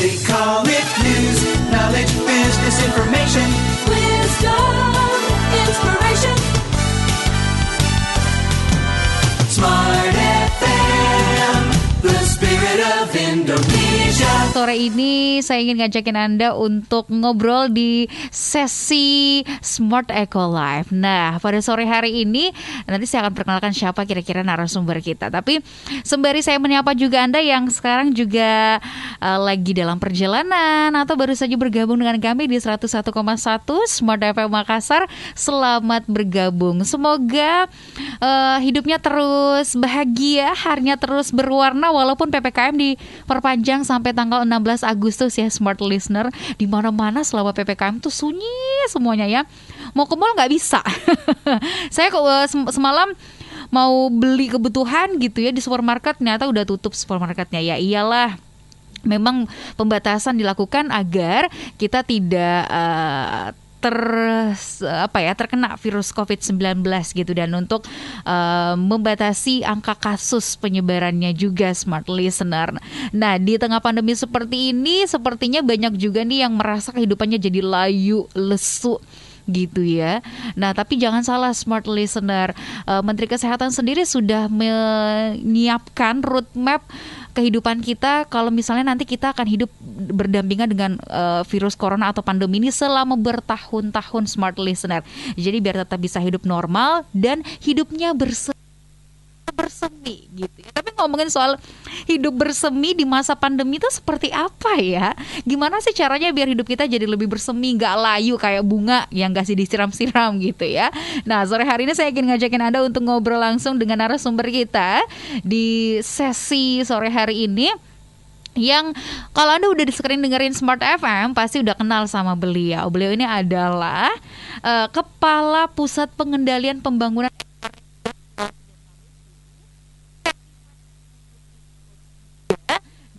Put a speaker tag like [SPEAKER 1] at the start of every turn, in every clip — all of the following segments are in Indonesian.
[SPEAKER 1] They call it news, knowledge, business information.
[SPEAKER 2] Sore ini saya ingin ngajakin Anda untuk ngobrol di sesi Smart Eco Life. Nah, pada sore hari ini nanti saya akan perkenalkan siapa kira-kira narasumber kita. Tapi sembari saya menyapa juga Anda yang sekarang juga eh, lagi dalam perjalanan atau baru saja bergabung dengan kami di 101,1 Smart FM Makassar. Selamat bergabung. Semoga eh, hidupnya terus bahagia, harinya terus berwarna walaupun PPKM diperpanjang sampai tanggal 16 Agustus ya Smart Listener. Di mana-mana selama PPKM tuh sunyi semuanya ya. Mau ke mall nggak bisa. Saya kok eh, sem- semalam mau beli kebutuhan gitu ya di supermarket ternyata udah tutup supermarketnya ya iyalah memang pembatasan dilakukan agar kita tidak eh, ter apa ya terkena virus COVID-19 gitu dan untuk eh, membatasi angka kasus penyebarannya juga smart listener. Nah, di tengah pandemi seperti ini sepertinya banyak juga nih yang merasa kehidupannya jadi layu, lesu gitu ya. Nah, tapi jangan salah smart listener. Eh, Menteri Kesehatan sendiri sudah menyiapkan roadmap kehidupan kita kalau misalnya nanti kita akan hidup berdampingan dengan eh, virus corona atau pandemi ini selama bertahun-tahun smart listener. Jadi biar tetap bisa hidup normal dan hidupnya bersih bersemi gitu ya. Tapi ngomongin soal hidup bersemi di masa pandemi itu seperti apa ya? Gimana sih caranya biar hidup kita jadi lebih bersemi, nggak layu kayak bunga yang gak sih disiram-siram gitu ya? Nah sore hari ini saya ingin ngajakin anda untuk ngobrol langsung dengan narasumber kita di sesi sore hari ini yang kalau Anda udah sering dengerin Smart FM pasti udah kenal sama beliau. Beliau ini adalah eh, Kepala Pusat Pengendalian Pembangunan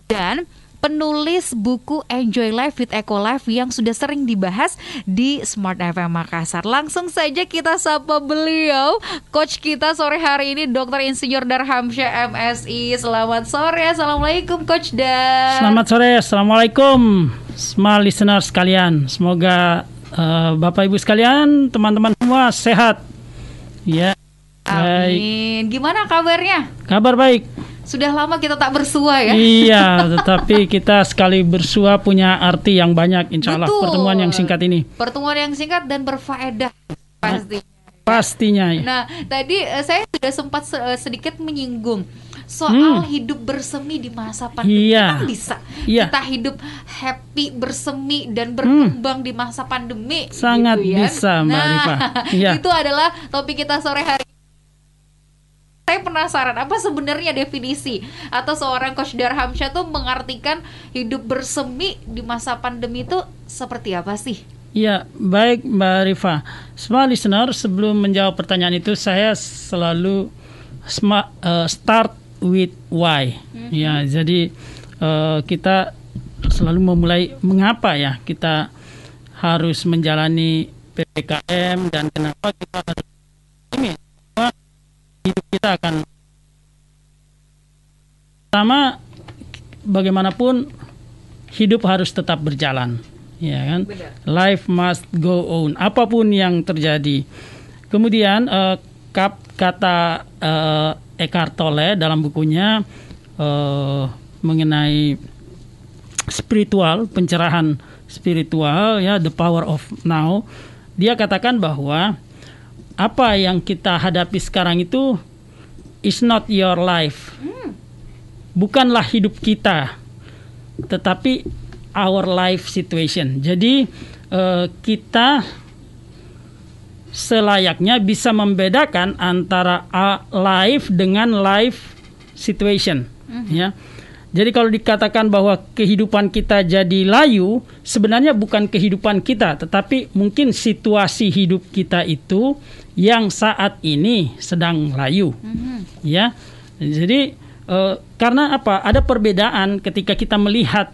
[SPEAKER 2] dan penulis buku Enjoy Life with Eco Life yang sudah sering dibahas di Smart FM Makassar. Langsung saja kita sapa beliau, coach kita sore hari ini Dr. Insinyur Darhamsyah MSI. Selamat sore, Assalamualaikum Coach Dar.
[SPEAKER 3] Selamat sore, Assalamualaikum Smart listener sekalian Semoga eh, Bapak Ibu sekalian, teman-teman semua sehat Ya, baik
[SPEAKER 2] Amin. Gimana kabarnya?
[SPEAKER 3] Kabar baik
[SPEAKER 2] Sudah lama kita tak bersua ya.
[SPEAKER 3] Iya, tetapi kita sekali bersua punya arti yang banyak Insya Allah
[SPEAKER 2] Betul.
[SPEAKER 3] pertemuan yang singkat ini
[SPEAKER 2] Pertemuan yang singkat dan berfaedah pasti.
[SPEAKER 3] Pastinya ya.
[SPEAKER 2] Nah, tadi eh, saya sudah sempat se- eh, sedikit menyinggung soal hidup bersemi di masa pandemi.
[SPEAKER 3] Hmm. Iya.
[SPEAKER 2] Kan bisa
[SPEAKER 3] Iya.
[SPEAKER 2] kita hidup happy, bersemi dan berkembang di masa pandemi.
[SPEAKER 3] Sangat
[SPEAKER 2] gitu ya.
[SPEAKER 3] bisa, Mbak
[SPEAKER 2] nah,
[SPEAKER 3] Rifa. Iya.
[SPEAKER 2] Itu adalah topik kita sore hari ini. Saya penasaran apa sebenarnya definisi atau seorang coach Darhamsyah tuh mengartikan hidup bersemi di masa pandemi itu seperti apa sih?
[SPEAKER 3] Iya, baik Mbak Rifa. Semua listener, sebelum menjawab pertanyaan itu, saya selalu sma- eh, start with why. Ya, jadi eh, kita selalu memulai mengapa ya kita harus menjalani ppkm dan kenapa kita harus hidup kita akan pertama bagaimanapun hidup harus tetap berjalan ya kan? Life must go on. Apa pun yang terjadi. Kemudian eh, kap kata eh, Eckhart Tolle dalam bukunya eh, mengenai spiritual pencerahan spiritual ya the power of now dia katakan bahwa apa yang kita hadapi sekarang itu is not your life bukanlah hidup kita tetapi our life situation. Jadi eh, kita selayaknya bisa membedakan antara a life dengan life situation, ya. Jadi kalau dikatakan bahwa kehidupan kita jadi layu, sebenarnya bukan kehidupan kita, tetapi mungkin situasi hidup kita itu yang saat ini sedang layu, ya. Jadi eh, karena apa? Ada perbedaan ketika kita melihat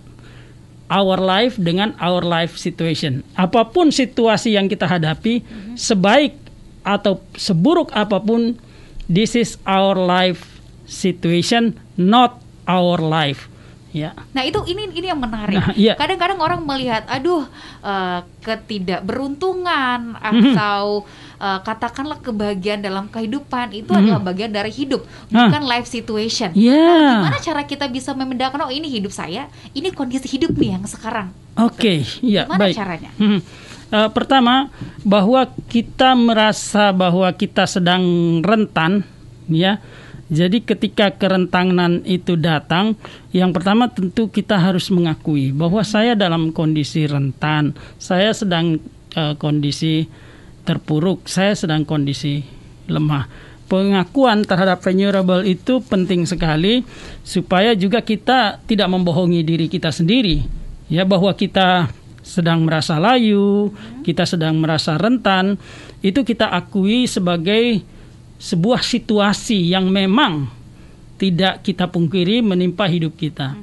[SPEAKER 3] our life dengan our life situation. Apa pun situasi yang kita hadapi, sebaik atau seburuk apa pun, this is our life situation, not our life. Ya.
[SPEAKER 2] Nah itu ini ini yang menarik.
[SPEAKER 3] Nah, iya.
[SPEAKER 2] Kadang-kadang orang melihat, aduh eh, ketidakberuntungan atau eh, katakanlah kebahagiaan dalam kehidupan itu
[SPEAKER 3] Mhm.
[SPEAKER 2] adalah bagian dari hidup,
[SPEAKER 3] Ah.
[SPEAKER 2] bukan life situation.
[SPEAKER 3] Ya.
[SPEAKER 2] Nah, gimana cara kita bisa membedakan oh ini hidup saya, ini kondisi hidup nih yang sekarang.
[SPEAKER 3] Oke, ya
[SPEAKER 2] Gimana
[SPEAKER 3] baik.
[SPEAKER 2] caranya?
[SPEAKER 3] Hmm. Eh, pertama bahwa kita merasa bahwa kita sedang rentan, ya. Jadi ketika kerentanan itu datang, yang pertama tentu kita harus mengakui bahwa saya dalam kondisi rentan, saya sedang eh, kondisi terpuruk, saya sedang kondisi lemah. Pengakuan terhadap vulnerable itu penting sekali supaya juga kita tidak membohongi diri kita sendiri, ya bahwa kita sedang merasa layu, kita sedang merasa rentan, itu kita akui sebagai sebuah situasi yang memang tidak kita pungkiri menimpa hidup kita.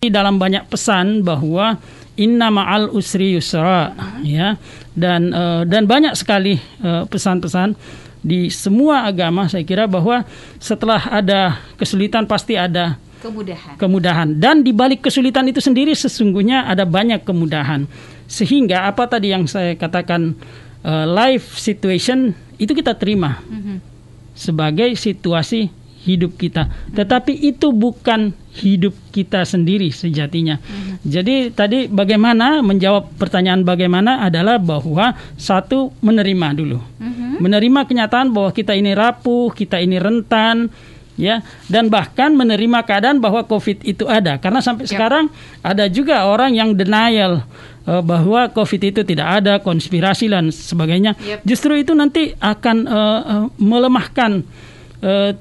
[SPEAKER 3] Di dalam banyak pesan bahwa inna ma'al usri yusra ya dan eh, dan banyak sekali eh, pesan-pesan di semua agama saya kira bahwa setelah ada kesulitan pasti ada
[SPEAKER 2] Kemudahan.
[SPEAKER 3] kemudahan dan di balik kesulitan itu sendiri sesungguhnya ada banyak kemudahan sehingga apa tadi yang saya katakan eh, life situation itu kita terima
[SPEAKER 2] Mhm.
[SPEAKER 3] sebagai situasi hidup kita. Tetapi itu bukan hidup kita sendiri sejatinya. Jadi tadi bagaimana menjawab pertanyaan bagaimana adalah bahwa satu menerima dulu.
[SPEAKER 2] Mhm.
[SPEAKER 3] menerima kenyataan bahwa kita ini rapuh, kita ini rentan, ya, dan bahkan menerima keadaan bahwa COVID itu ada. Karena sampai sekarang ada juga orang yang denial eh, bahwa COVID itu tidak ada, konspirasi dan sebagainya.
[SPEAKER 2] Yep.
[SPEAKER 3] Justru itu nanti akan eh, melemahkan eh,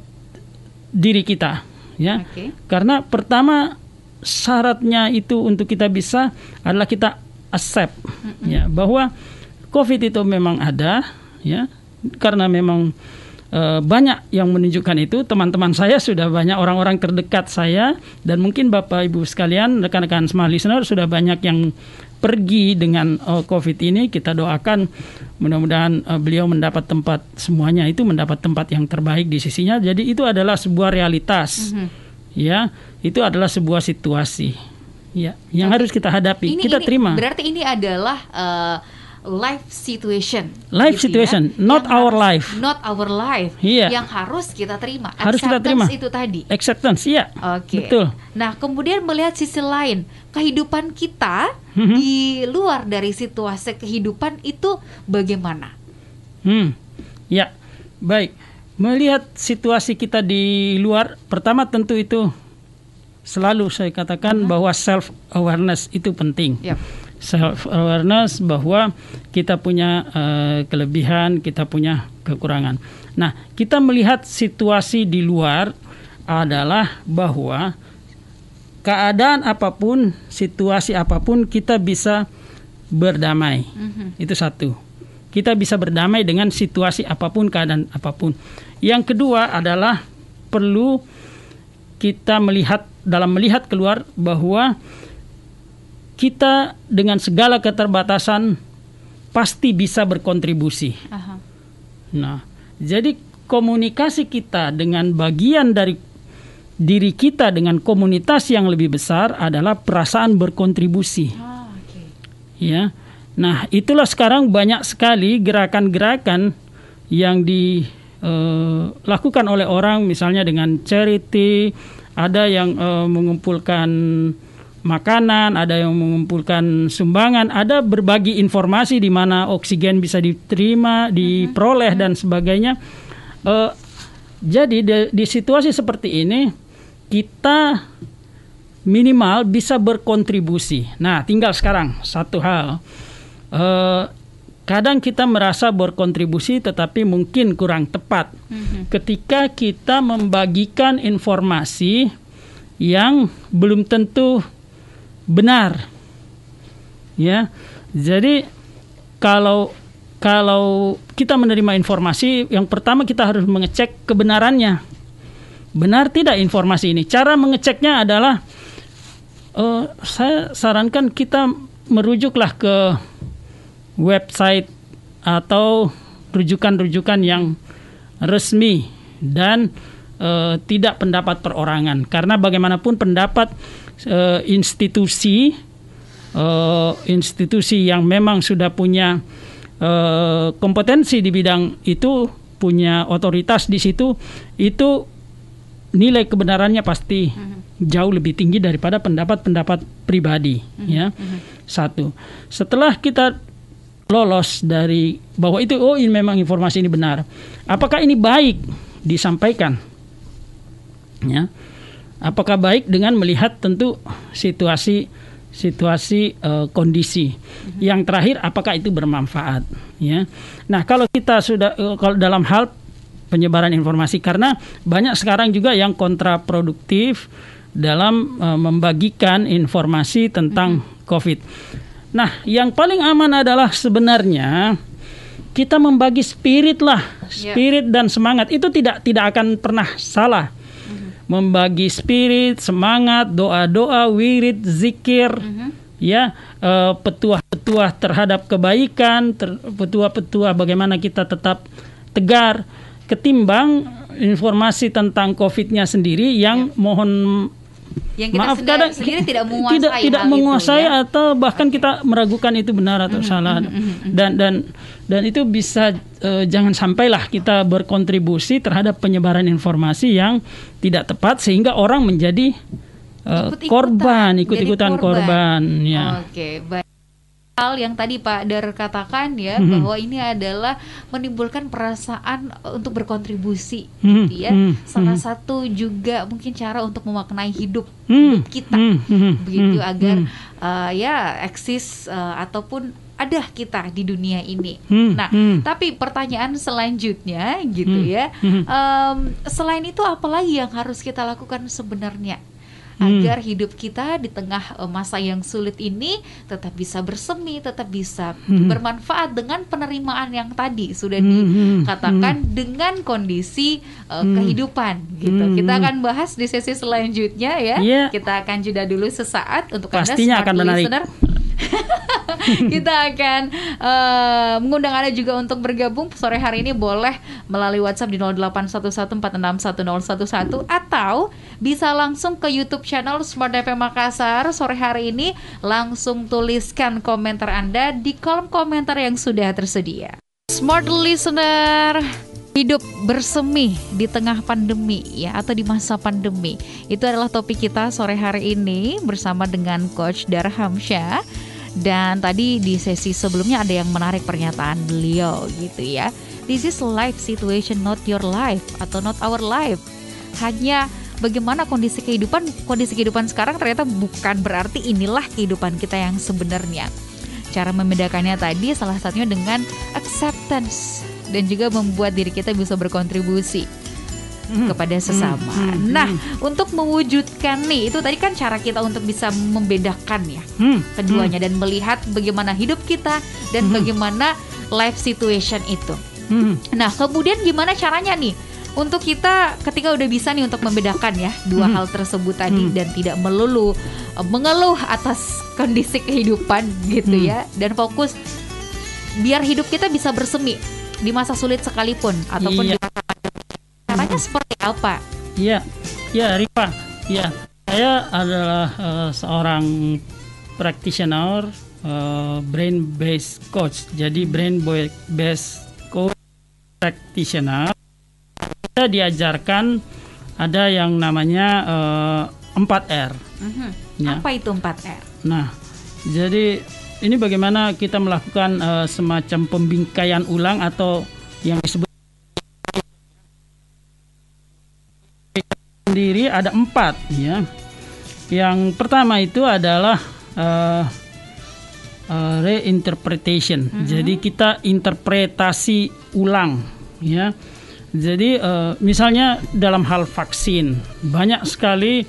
[SPEAKER 3] diri kita, ya.
[SPEAKER 2] Oke.
[SPEAKER 3] Karena pertama syaratnya itu untuk kita bisa adalah kita accept ya bahwa COVID itu memang ada ya karena memang banyak yang menunjukkan itu teman-teman saya sudah banyak orang-orang terdekat saya dan mungkin Bapak Ibu sekalian rekan-rekan smart listener sudah banyak yang pergi dengan eh, COVID ini kita doakan mudah-mudahan eh, beliau mendapat tempat semuanya. Itu mendapat tempat yang terbaik di sisinya. Jadi itu adalah sebuah realitas. Ya itu adalah sebuah situasi. Ya yang harus kita hadapi.
[SPEAKER 2] Ini,
[SPEAKER 3] kita
[SPEAKER 2] ini
[SPEAKER 3] terima.
[SPEAKER 2] Berarti ini adalah eh, life situation.
[SPEAKER 3] Life
[SPEAKER 2] gitu
[SPEAKER 3] situation,
[SPEAKER 2] ya,
[SPEAKER 3] not our
[SPEAKER 2] harus-
[SPEAKER 3] life.
[SPEAKER 2] Not our life.
[SPEAKER 3] Iya.
[SPEAKER 2] Yang harus kita terima.
[SPEAKER 3] Harus kita
[SPEAKER 2] Acceptance
[SPEAKER 3] terima.
[SPEAKER 2] itu tadi.
[SPEAKER 3] acceptance ya
[SPEAKER 2] Oke.
[SPEAKER 3] betul
[SPEAKER 2] Nah, kemudian melihat sisi lain, kehidupan kita
[SPEAKER 3] Mhm.
[SPEAKER 2] di luar dari situasi kehidupan itu bagaimana?
[SPEAKER 3] Hmm, ya, baik. Melihat situasi kita di luar, pertama tentu itu selalu saya katakan bahwa self awareness itu penting.
[SPEAKER 2] Yap.
[SPEAKER 3] Self awareness bahwa kita punya eh, kelebihan, kita punya kekurangan. Nah, kita melihat situasi di luar adalah bahwa keadaan apa pun, situasi apa pun kita bisa berdamai. Itu satu. Kita bisa berdamai dengan situasi apa pun, keadaan apa pun. Yang kedua adalah perlu kita melihat dalam melihat keluar bahwa kita dengan segala keterbatasan pasti bisa berkontribusi.
[SPEAKER 2] Aha.
[SPEAKER 3] Nah, jadi komunikasi kita dengan bagian dari diri kita dengan komunitas yang lebih besar adalah perasaan berkontribusi.
[SPEAKER 2] Ah, oke.
[SPEAKER 3] Ya. Nah, itulah sekarang banyak sekali gerakan-gerakan yang dilakukan oleh orang misalnya dengan charity, ada yang eh, mengumpulkan makanan, ada yang mengumpulkan sumbangan, ada berbagi informasi di mana oksigen bisa diterima, diperoleh dan sebagainya. Eh, jadi di, di situasi seperti ini kita minimal bisa berkontribusi. Nah, tinggal sekarang satu hal. Eh, kadang kita merasa berkontribusi tetapi mungkin kurang tepat. Ketika kita membagikan informasi yang belum tentu benar. Ya. Jadi kalau kalau kita menerima informasi, yang pertama kita harus mengecek kebenarannya. Benar tidak informasi ini? Cara mengeceknya adalah eh, saya sarankan kita merujuklah ke website atau rujukan-rujukan yang resmi dan eh, tidak pendapat perorangan karena bagaimanapun pendapat eh, institusi eh, institusi yang memang sudah punya eh, kompetensi di bidang itu punya otoritas di situ itu nilai kebenarannya pasti jauh lebih tinggi daripada pendapat-pendapat pribadi ya. Satu. Setelah kita lolos dari bahwa itu oh ini memang informasi ini benar apakah ini baik disampaikan? Ya apakah baik dengan melihat tentu situasi situasi eh, kondisi? Yang terakhir apakah itu bermanfaat? Ya. Nah kalau kita sudah eh, kalau dalam hal penyebaran informasi karena banyak sekarang juga yang kontraproduktif dalam eh, membagikan informasi tentang COVID. Nah, yang paling aman adalah sebenarnya kita membagi spirit lah, spirit dan semangat. Itu tidak tidak akan pernah salah. Membagi spirit, semangat, doa-doa, wirid, zikir, ya eh, petuah-petuah terhadap kebaikan, ter- petuah-petuah bagaimana kita tetap tegar, ketimbang informasi tentang COVID-nya sendiri yang mohon
[SPEAKER 2] Yang kita
[SPEAKER 3] maaf
[SPEAKER 2] sendiri,
[SPEAKER 3] kadang
[SPEAKER 2] sendiri tidak menguasai
[SPEAKER 3] tidak tidak
[SPEAKER 2] hal itu,
[SPEAKER 3] menguasai
[SPEAKER 2] ya.
[SPEAKER 3] atau bahkan kita meragukan itu benar atau salah dan dan dan itu bisa eh, jangan sampailah kita berkontribusi terhadap penyebaran informasi yang tidak tepat sehingga orang menjadi eh,
[SPEAKER 2] Ikut-ikutan,
[SPEAKER 3] korban ikut-ikutan
[SPEAKER 2] korban.
[SPEAKER 3] korban, ya
[SPEAKER 2] Oke, baik. Hal yang tadi Pak Dar katakan ya
[SPEAKER 3] Mhm.
[SPEAKER 2] bahwa ini adalah menimbulkan perasaan untuk berkontribusi
[SPEAKER 3] Mhm,
[SPEAKER 2] gitu ya.
[SPEAKER 3] mhm,
[SPEAKER 2] Salah
[SPEAKER 3] mhm.
[SPEAKER 2] satu juga mungkin cara untuk memaknai hidup,
[SPEAKER 3] Hmm,
[SPEAKER 2] hidup kita
[SPEAKER 3] hmm, hmm,
[SPEAKER 2] begitu
[SPEAKER 3] hmm,
[SPEAKER 2] agar
[SPEAKER 3] hmm.
[SPEAKER 2] uh, ya eksis uh, ataupun ada kita di dunia ini.
[SPEAKER 3] Hmm,
[SPEAKER 2] Nah,
[SPEAKER 3] hmm.
[SPEAKER 2] tapi pertanyaan selanjutnya gitu
[SPEAKER 3] Hmm,
[SPEAKER 2] ya,
[SPEAKER 3] hmm.
[SPEAKER 2] em, selain itu apa lagi yang harus kita lakukan sebenarnya
[SPEAKER 3] Hmm.
[SPEAKER 2] agar hidup kita di tengah eh, masa yang sulit ini tetap bisa bersemi, tetap bisa
[SPEAKER 3] Hmm.
[SPEAKER 2] bermanfaat dengan penerimaan yang tadi sudah
[SPEAKER 3] Hmm, hmm,
[SPEAKER 2] dikatakan dengan kondisi eh, kehidupan gitu.
[SPEAKER 3] Hmm,
[SPEAKER 2] Kita
[SPEAKER 3] hmm.
[SPEAKER 2] akan bahas di sesi selanjutnya ya.
[SPEAKER 3] Iya.
[SPEAKER 2] Kita akan jeda dulu sesaat untuk
[SPEAKER 3] Pastinya
[SPEAKER 2] Anda
[SPEAKER 3] akan menarik.
[SPEAKER 2] listener. kita akan eh, mengundang Anda juga untuk bergabung sore hari ini. Boleh melalui WhatsApp di 0811461011 atau bisa langsung ke YouTube channel Smart FM Makassar. Sore hari ini langsung tuliskan komentar Anda di kolom komentar yang sudah tersedia. Smart listener Hidup bersemi di tengah pandemi ya atau di masa pandemi. Itu adalah topik kita sore hari ini bersama dengan coach Darhamsyah. Dan tadi di sesi sebelumnya ada yang menarik pernyataan beliau gitu ya. This is life situation not your life atau not our life. Hanya bagaimana kondisi kehidupan kondisi kehidupan sekarang ternyata bukan berarti inilah kehidupan kita yang sebenarnya. Cara membedakannya tadi salah satunya dengan acceptance dan juga membuat diri kita bisa berkontribusi kepada sesama. Nah, untuk mewujudkan nih itu tadi kan cara kita untuk bisa membedakan ya
[SPEAKER 3] Hmm,
[SPEAKER 2] keduanya dan melihat bagaimana hidup kita dan bagaimana life situation itu.
[SPEAKER 3] hmm.
[SPEAKER 2] Nah, kemudian gimana caranya nih untuk kita ketika udah bisa nih untuk membedakan ya dua hal tersebut tadi dan tidak melulu eh, mengeluh atas kondisi kehidupan gitu ya dan fokus biar hidup kita bisa bersemi di masa sulit sekalipun ataupun
[SPEAKER 3] Iya.
[SPEAKER 2] di masa pandemi. Caranya seperti apa?
[SPEAKER 3] Iya, ya Rifa, ya saya adalah eh, seorang practitioner eh, brain based coach. Jadi brain based coach practitioner kita diajarkan ada yang namanya eh, 4R.
[SPEAKER 2] Mhm.
[SPEAKER 3] Ya.
[SPEAKER 2] Apa itu 4R?
[SPEAKER 3] Nah, jadi ini bagaimana kita melakukan eh, semacam pembingkaian ulang atau yang disebut sendiri ada empat ya. Yang pertama itu adalah eh, eh, reinterpretation. Jadi kita interpretasi ulang ya. Jadi eh, misalnya dalam hal vaksin banyak sekali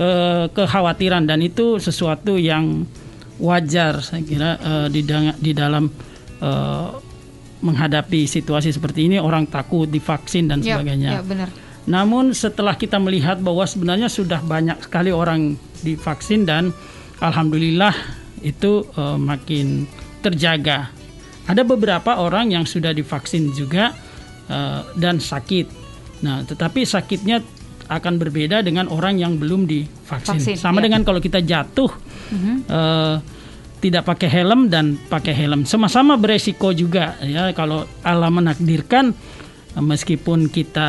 [SPEAKER 3] eh, kekhawatiran dan itu sesuatu yang wajar saya kira eh, di, di dalam eh, menghadapi situasi seperti ini orang takut divaksin dan
[SPEAKER 2] Ya,
[SPEAKER 3] sebagainya.
[SPEAKER 2] ya benar.
[SPEAKER 3] Namun setelah kita melihat bahwa sebenarnya sudah banyak sekali orang divaksin dan alhamdulillah itu eh, makin terjaga. Ada beberapa orang yang sudah divaksin juga eh, dan sakit. Nah, tetapi sakitnya akan berbeda dengan orang yang belum divaksin.
[SPEAKER 2] Vaksin,
[SPEAKER 3] Sama
[SPEAKER 2] ya.
[SPEAKER 3] dengan kalau kita jatuh eh, tidak pakai helm dan pakai helm, sama-sama beresiko juga ya. Kalau Allah menakdirkan meskipun kita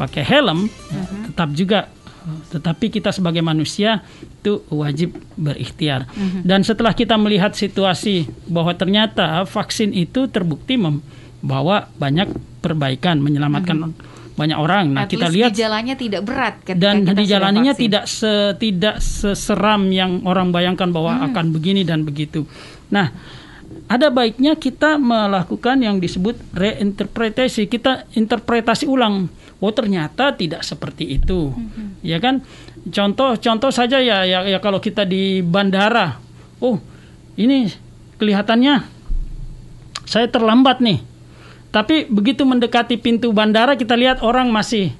[SPEAKER 3] pakai helm, ya, tetap juga. Tetapi kita sebagai manusia itu wajib berikhtiar. Dan setelah kita melihat situasi bahwa ternyata vaksin itu terbukti membawa banyak perbaikan, menyelamatkan banyak orang. Nah,
[SPEAKER 2] At
[SPEAKER 3] kita lihat
[SPEAKER 2] gejalanya tidak berat ketika
[SPEAKER 3] dan
[SPEAKER 2] vaksin.
[SPEAKER 3] tidak se, tidak seseram yang orang bayangkan bahwa
[SPEAKER 2] Hmm.
[SPEAKER 3] akan begini dan begitu. Nah, ada baiknya kita melakukan yang disebut reinterpretasi. Kita interpretasi ulang. Oh, ternyata tidak seperti itu.
[SPEAKER 2] Hmm.
[SPEAKER 3] Ya kan? Contoh contoh saja ya, ya ya kalau kita di bandara. Oh, ini kelihatannya saya terlambat nih. Tapi begitu mendekati pintu bandara kita lihat orang masih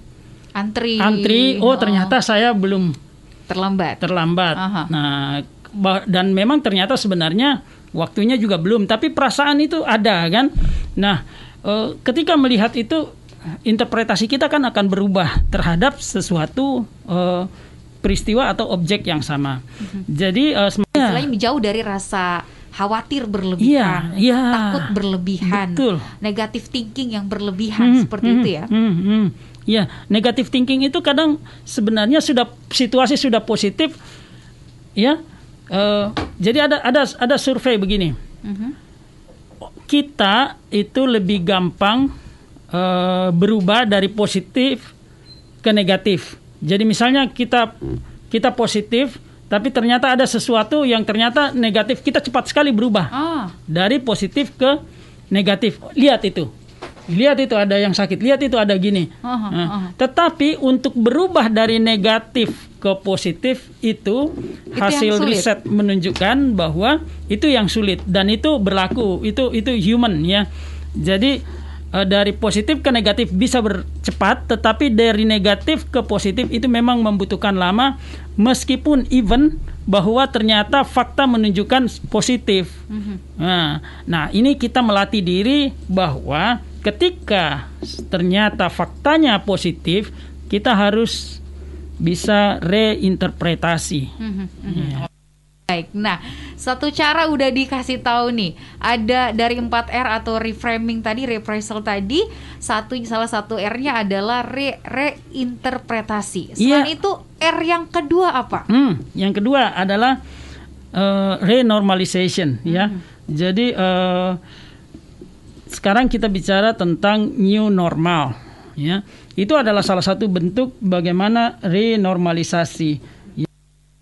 [SPEAKER 2] antri.
[SPEAKER 3] antri. Oh ternyata saya belum
[SPEAKER 2] terlambat.
[SPEAKER 3] terlambat.
[SPEAKER 2] Aha.
[SPEAKER 3] nah dan memang ternyata sebenarnya waktunya juga belum. Tapi perasaan itu ada kan? Nah eh, ketika melihat itu interpretasi kita kan akan berubah terhadap sesuatu eh, peristiwa atau objek yang sama. Jadi eh, sebenarnya
[SPEAKER 2] Selain jauh dari rasa khawatir berlebihan,
[SPEAKER 3] Iya, iya.
[SPEAKER 2] takut berlebihan,
[SPEAKER 3] Betul.
[SPEAKER 2] negatif thinking yang berlebihan seperti itu ya.
[SPEAKER 3] Hmm, hmm. Ya, negatif thinking itu kadang sebenarnya sudah situasi sudah positif, ya. Eh, jadi ada ada ada survei begini.
[SPEAKER 2] Mhm.
[SPEAKER 3] Kita itu lebih gampang eh, berubah dari positif ke negatif. Jadi misalnya kita kita positif, tapi ternyata ada sesuatu yang ternyata negatif, kita cepat sekali berubah
[SPEAKER 2] Ah,
[SPEAKER 3] dari positif ke negatif. Lihat itu. Lihat itu ada yang sakit, lihat itu ada gini.
[SPEAKER 2] Aha,
[SPEAKER 3] Nah,
[SPEAKER 2] aha.
[SPEAKER 3] Tetapi untuk berubah dari negatif ke positif itu,
[SPEAKER 2] yang
[SPEAKER 3] hasil riset menunjukkan bahwa itu yang sulit dan itu berlaku, itu itu human ya. Jadi eh, dari positif ke negatif bisa bercepat, tetapi dari negatif ke positif itu memang membutuhkan lama, meskipun even bahwa ternyata fakta menunjukkan positif. Nah, nah, ini kita melatih diri bahwa ketika ternyata faktanya positif, kita harus bisa reinterpretasi.
[SPEAKER 2] mhm, mhm. Baik, nah satu cara udah dikasih tahu nih, ada dari 4R atau reframing tadi, reprisal tadi, satu salah satu R-nya adalah re reinterpretasi. Selain
[SPEAKER 3] Iya.
[SPEAKER 2] itu R yang kedua apa?
[SPEAKER 3] Hmm, yang kedua adalah eh, renormalization ya. Jadi eh, sekarang kita bicara tentang new normal ya. Itu adalah salah satu bentuk bagaimana renormalisasi.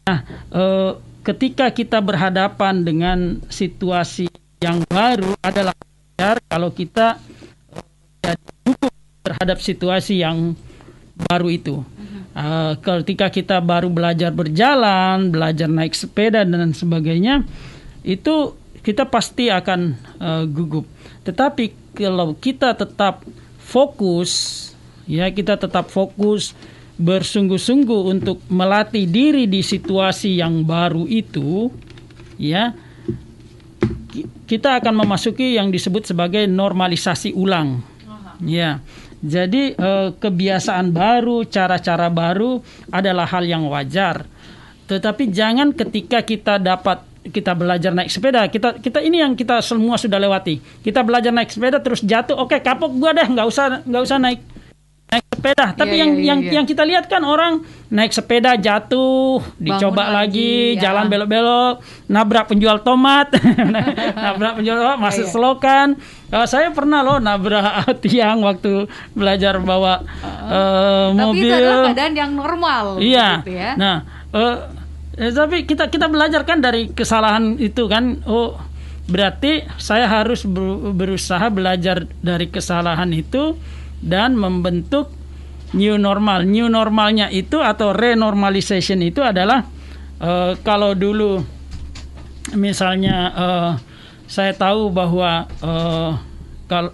[SPEAKER 3] Nah, eh, ketika kita berhadapan dengan situasi yang baru adalah wajar kalau kita gugup terhadap situasi yang baru itu. Eh, ketika kita baru belajar berjalan, belajar naik sepeda dan sebagainya, itu kita pasti akan eh, gugup. Tetapi kalau kita tetap fokus, ya kita tetap fokus bersungguh-sungguh untuk melatih diri di situasi yang baru itu, ya ki- kita akan memasuki yang disebut sebagai normalisasi ulang. Ya. Jadi eh, kebiasaan baru, cara-cara baru adalah hal yang wajar. Tetapi jangan ketika kita dapat kita belajar naik sepeda, kita kita ini yang kita semua sudah lewati. Kita belajar naik sepeda terus jatuh, oke kapok gua deh, nggak usah nggak usah naik naik sepeda. Tapi
[SPEAKER 2] Iya,
[SPEAKER 3] yang
[SPEAKER 2] iya,
[SPEAKER 3] yang
[SPEAKER 2] iya.
[SPEAKER 3] yang kita lihat kan orang naik sepeda jatuh, dicoba
[SPEAKER 2] lagi,
[SPEAKER 3] lagi,
[SPEAKER 2] ya.
[SPEAKER 3] jalan belok-belok, nabrak penjual tomat, nabrak penjual tomat, masuk
[SPEAKER 2] Iya.
[SPEAKER 3] selokan. Kalau saya pernah loh nabrak tiang waktu belajar bawa eh,
[SPEAKER 2] Tapi
[SPEAKER 3] mobil.
[SPEAKER 2] itu adalah keadaan yang normal.
[SPEAKER 3] Iya.
[SPEAKER 2] gitu ya.
[SPEAKER 3] Nah, eh, eh, tapi kita kita belajar kan dari kesalahan itu kan. Oh, berarti saya harus ber- berusaha belajar dari kesalahan itu dan membentuk new normal. New normalnya itu atau renormalization itu adalah eh, kalau dulu misalnya eh, saya tahu bahwa eh, kalau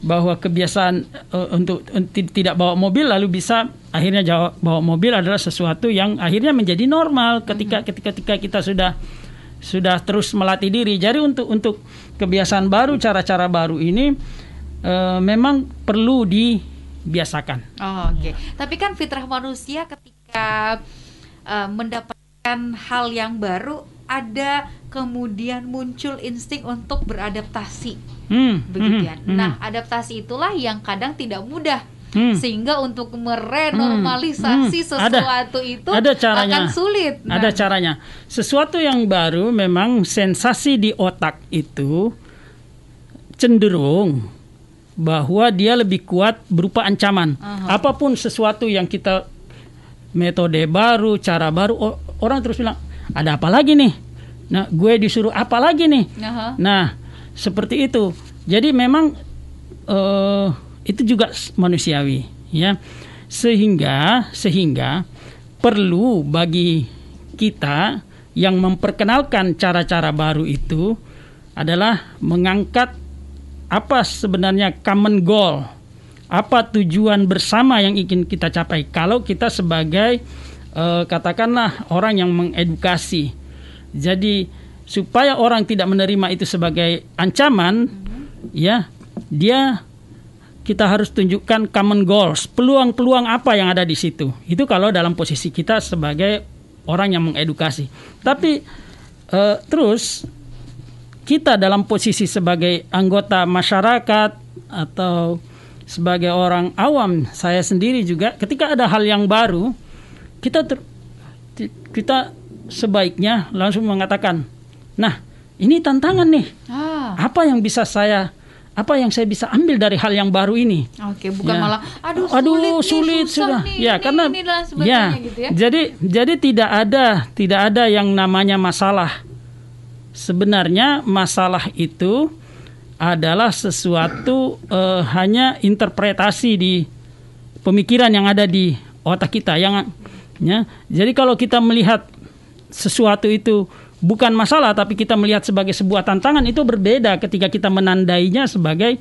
[SPEAKER 3] bahwa kebiasaan eh, untuk ti- tidak bawa mobil lalu bisa akhirnya jawa- bawa mobil adalah sesuatu yang akhirnya menjadi normal ketika ketika ketika kita sudah sudah terus melatih diri. Jadi untuk untuk kebiasaan baru, cara-cara baru ini eh, memang perlu di biasakan.
[SPEAKER 2] Oh, Oke, tapi kan fitrah manusia ketika uh, mendapatkan hal yang baru ada kemudian muncul insting untuk beradaptasi,
[SPEAKER 3] Hmm,
[SPEAKER 2] begitu
[SPEAKER 3] hmm,
[SPEAKER 2] ya.
[SPEAKER 3] hmm,
[SPEAKER 2] Nah, adaptasi itulah yang kadang tidak mudah.
[SPEAKER 3] hmm.
[SPEAKER 2] Sehingga untuk merenormalisasi
[SPEAKER 3] Hmm, hmm. Ada.
[SPEAKER 2] sesuatu itu
[SPEAKER 3] Ada caranya.
[SPEAKER 2] akan sulit. Nah,
[SPEAKER 3] Ada caranya. Sesuatu yang baru memang sensasi di otak itu cenderung bahwa dia lebih kuat berupa ancaman.
[SPEAKER 2] Aha.
[SPEAKER 3] Apa pun sesuatu yang kita metode baru, cara baru, orang terus bilang, ada apa lagi nih? Nah, gue disuruh apa lagi nih?
[SPEAKER 2] Aha.
[SPEAKER 3] Nah, seperti itu. Jadi memang eh, itu juga manusiawi, ya. Sehingga sehingga perlu bagi kita yang memperkenalkan cara-cara baru itu adalah mengangkat apa sebenarnya common goal, apa tujuan bersama yang ingin kita capai. Kalau kita sebagai eh, katakanlah orang yang mengedukasi, jadi supaya orang tidak menerima itu sebagai ancaman, ya dia kita harus tunjukkan common goals, peluang-peluang apa yang ada di situ. Itu kalau dalam posisi kita sebagai orang yang mengedukasi. Tapi eh, terus kita dalam posisi sebagai anggota masyarakat atau sebagai orang awam, saya sendiri juga ketika ada hal yang baru, kita ter- kita sebaiknya langsung mengatakan, "Nah, ini tantangan nih.
[SPEAKER 2] Ah,
[SPEAKER 3] Apa yang bisa saya apa yang saya bisa ambil dari hal yang baru ini?"
[SPEAKER 2] oke, bukan
[SPEAKER 3] Ya.
[SPEAKER 2] malah aduh,
[SPEAKER 3] Aduh,
[SPEAKER 2] sulit, nih,
[SPEAKER 3] sulit
[SPEAKER 2] susah
[SPEAKER 3] sudah.
[SPEAKER 2] nih,
[SPEAKER 3] ya,
[SPEAKER 2] ini,
[SPEAKER 3] karena
[SPEAKER 2] ini
[SPEAKER 3] ya,
[SPEAKER 2] gitu ya.
[SPEAKER 3] Jadi jadi tidak ada tidak ada yang namanya masalah. Sebenarnya masalah itu adalah sesuatu eh, hanya interpretasi di pemikiran yang ada di otak kita yang ya. Jadi kalau kita melihat sesuatu itu bukan masalah tapi kita melihat sebagai sebuah tantangan itu berbeda ketika kita menandainya sebagai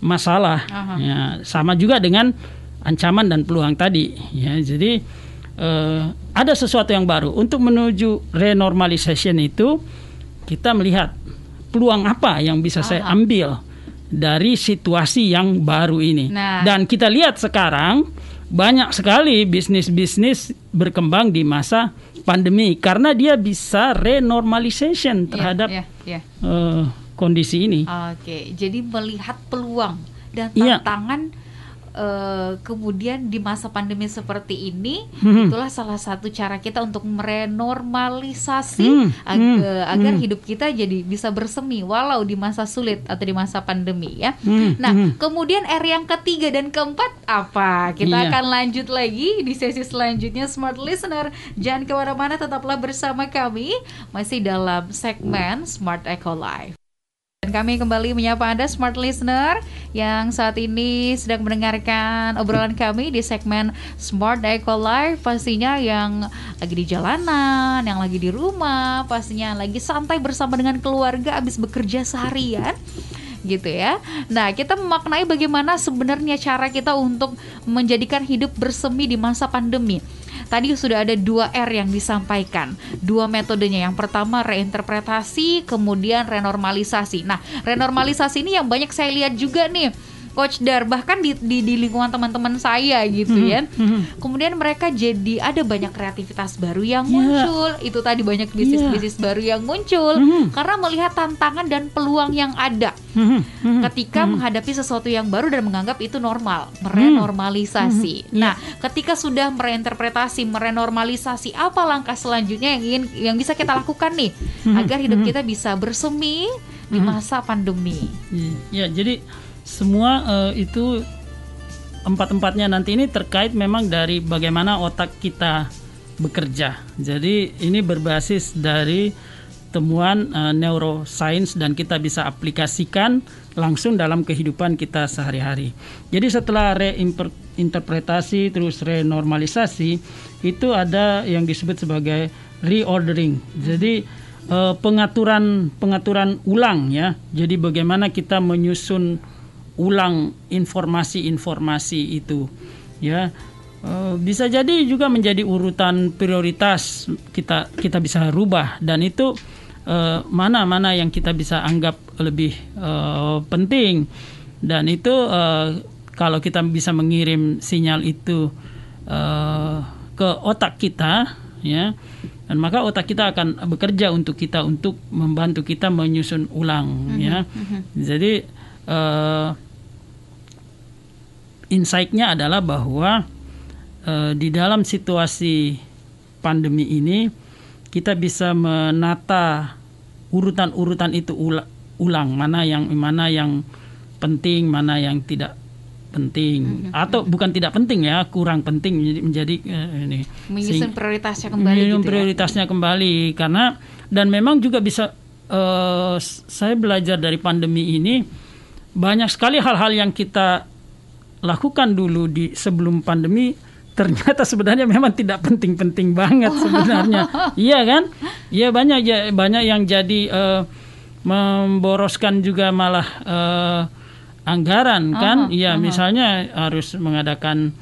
[SPEAKER 3] masalah.
[SPEAKER 2] Aha.
[SPEAKER 3] Ya, sama juga dengan ancaman dan peluang tadi. Ya, jadi eh, ada sesuatu yang baru untuk menuju renormalization itu kita melihat peluang apa yang bisa saya
[SPEAKER 2] Aha.
[SPEAKER 3] ambil dari situasi yang baru ini.
[SPEAKER 2] Nah.
[SPEAKER 3] Dan kita lihat sekarang banyak sekali bisnis-bisnis berkembang di masa pandemi karena dia bisa renormalization
[SPEAKER 2] Iya,
[SPEAKER 3] terhadap
[SPEAKER 2] iya, iya.
[SPEAKER 3] eh, kondisi ini.
[SPEAKER 2] Oke, jadi melihat peluang dan
[SPEAKER 3] Iya.
[SPEAKER 2] tantangan eh, kemudian di masa pandemi seperti ini,
[SPEAKER 3] Hmm.
[SPEAKER 2] itulah salah satu cara kita untuk merenormalisasi
[SPEAKER 3] Hmm,
[SPEAKER 2] ag-
[SPEAKER 3] hmm,
[SPEAKER 2] agar
[SPEAKER 3] hmm.
[SPEAKER 2] hidup kita jadi bisa bersemi walau di masa sulit atau di masa pandemi ya.
[SPEAKER 3] Hmm,
[SPEAKER 2] Nah,
[SPEAKER 3] hmm.
[SPEAKER 2] kemudian R yang ketiga dan keempat apa? Kita
[SPEAKER 3] Iya.
[SPEAKER 2] akan lanjut lagi di sesi selanjutnya Smart Listener. Jangan ke mana-mana, tetaplah bersama kami masih dalam segmen Smart Eco Life. Dan kami kembali menyapa Anda Smart Listener yang saat ini sedang mendengarkan obrolan kami di segmen Smart Eco Life pastinya yang lagi di jalanan, yang lagi di rumah, pastinya lagi santai bersama dengan keluarga habis bekerja seharian gitu ya. Nah, kita memaknai bagaimana sebenarnya cara kita untuk menjadikan hidup bersemi di masa pandemi. Tadi sudah ada dua R yang disampaikan, dua metodenya. Yang pertama reinterpretasi, kemudian renormalisasi. Nah, renormalisasi ini yang banyak saya lihat juga nih, Coach Dar, bahkan di, di, di lingkungan teman-teman saya gitu ya. Kemudian mereka jadi ada banyak kreativitas baru yang
[SPEAKER 3] Ya.
[SPEAKER 2] muncul. Itu tadi banyak bisnis-bisnis baru yang muncul.
[SPEAKER 3] Mhm.
[SPEAKER 2] karena melihat tantangan dan peluang yang ada.
[SPEAKER 3] Hmm, hmm,
[SPEAKER 2] ketika menghadapi sesuatu yang baru dan menganggap itu normal, merenormalisasi. Nah, ketika sudah mereinterpretasi, merenormalisasi, apa langkah selanjutnya yang ingin yang bisa kita lakukan nih? Agar hidup kita bisa bersemi di masa pandemi?
[SPEAKER 3] Ya, jadi semua eh, itu empat-empatnya nanti ini terkait memang dari bagaimana otak kita bekerja. Jadi ini berbasis dari temuan eh, neuroscience dan kita bisa aplikasikan langsung dalam kehidupan kita sehari-hari. Jadi setelah reinterpretasi terus renormalisasi itu ada yang disebut sebagai reordering. Jadi eh, pengaturan pengaturan ulang ya. Jadi bagaimana kita menyusun ulang informasi-informasi itu ya. Eh, bisa jadi juga menjadi urutan prioritas kita kita bisa rubah. Dan itu eh, mana-mana yang kita bisa anggap lebih eh, penting. Dan itu kalau kita bisa mengirim sinyal itu ke otak kita ya dan maka otak kita akan bekerja untuk kita untuk membantu kita menyusun ulang ya. jadi eh, insight-nya adalah bahwa eh, di dalam situasi pandemi ini kita bisa menata urutan-urutan itu ula- ulang. Mana yang mana yang penting mana yang tidak penting. Atau bukan tidak penting ya kurang penting menjadi, menjadi eh, ini.
[SPEAKER 2] Menyusun prioritasnya kembali gitu ya.
[SPEAKER 3] prioritasnya kembali. Karena dan memang juga bisa eh, s- saya belajar dari pandemi ini banyak sekali hal-hal yang kita lakukan dulu di sebelum pandemi ternyata sebenarnya memang tidak penting-penting banget sebenarnya. Iya kan? Iya banyak ya banyak yang jadi eh, memboroskan juga malah eh, anggaran kan? Iya misalnya harus mengadakan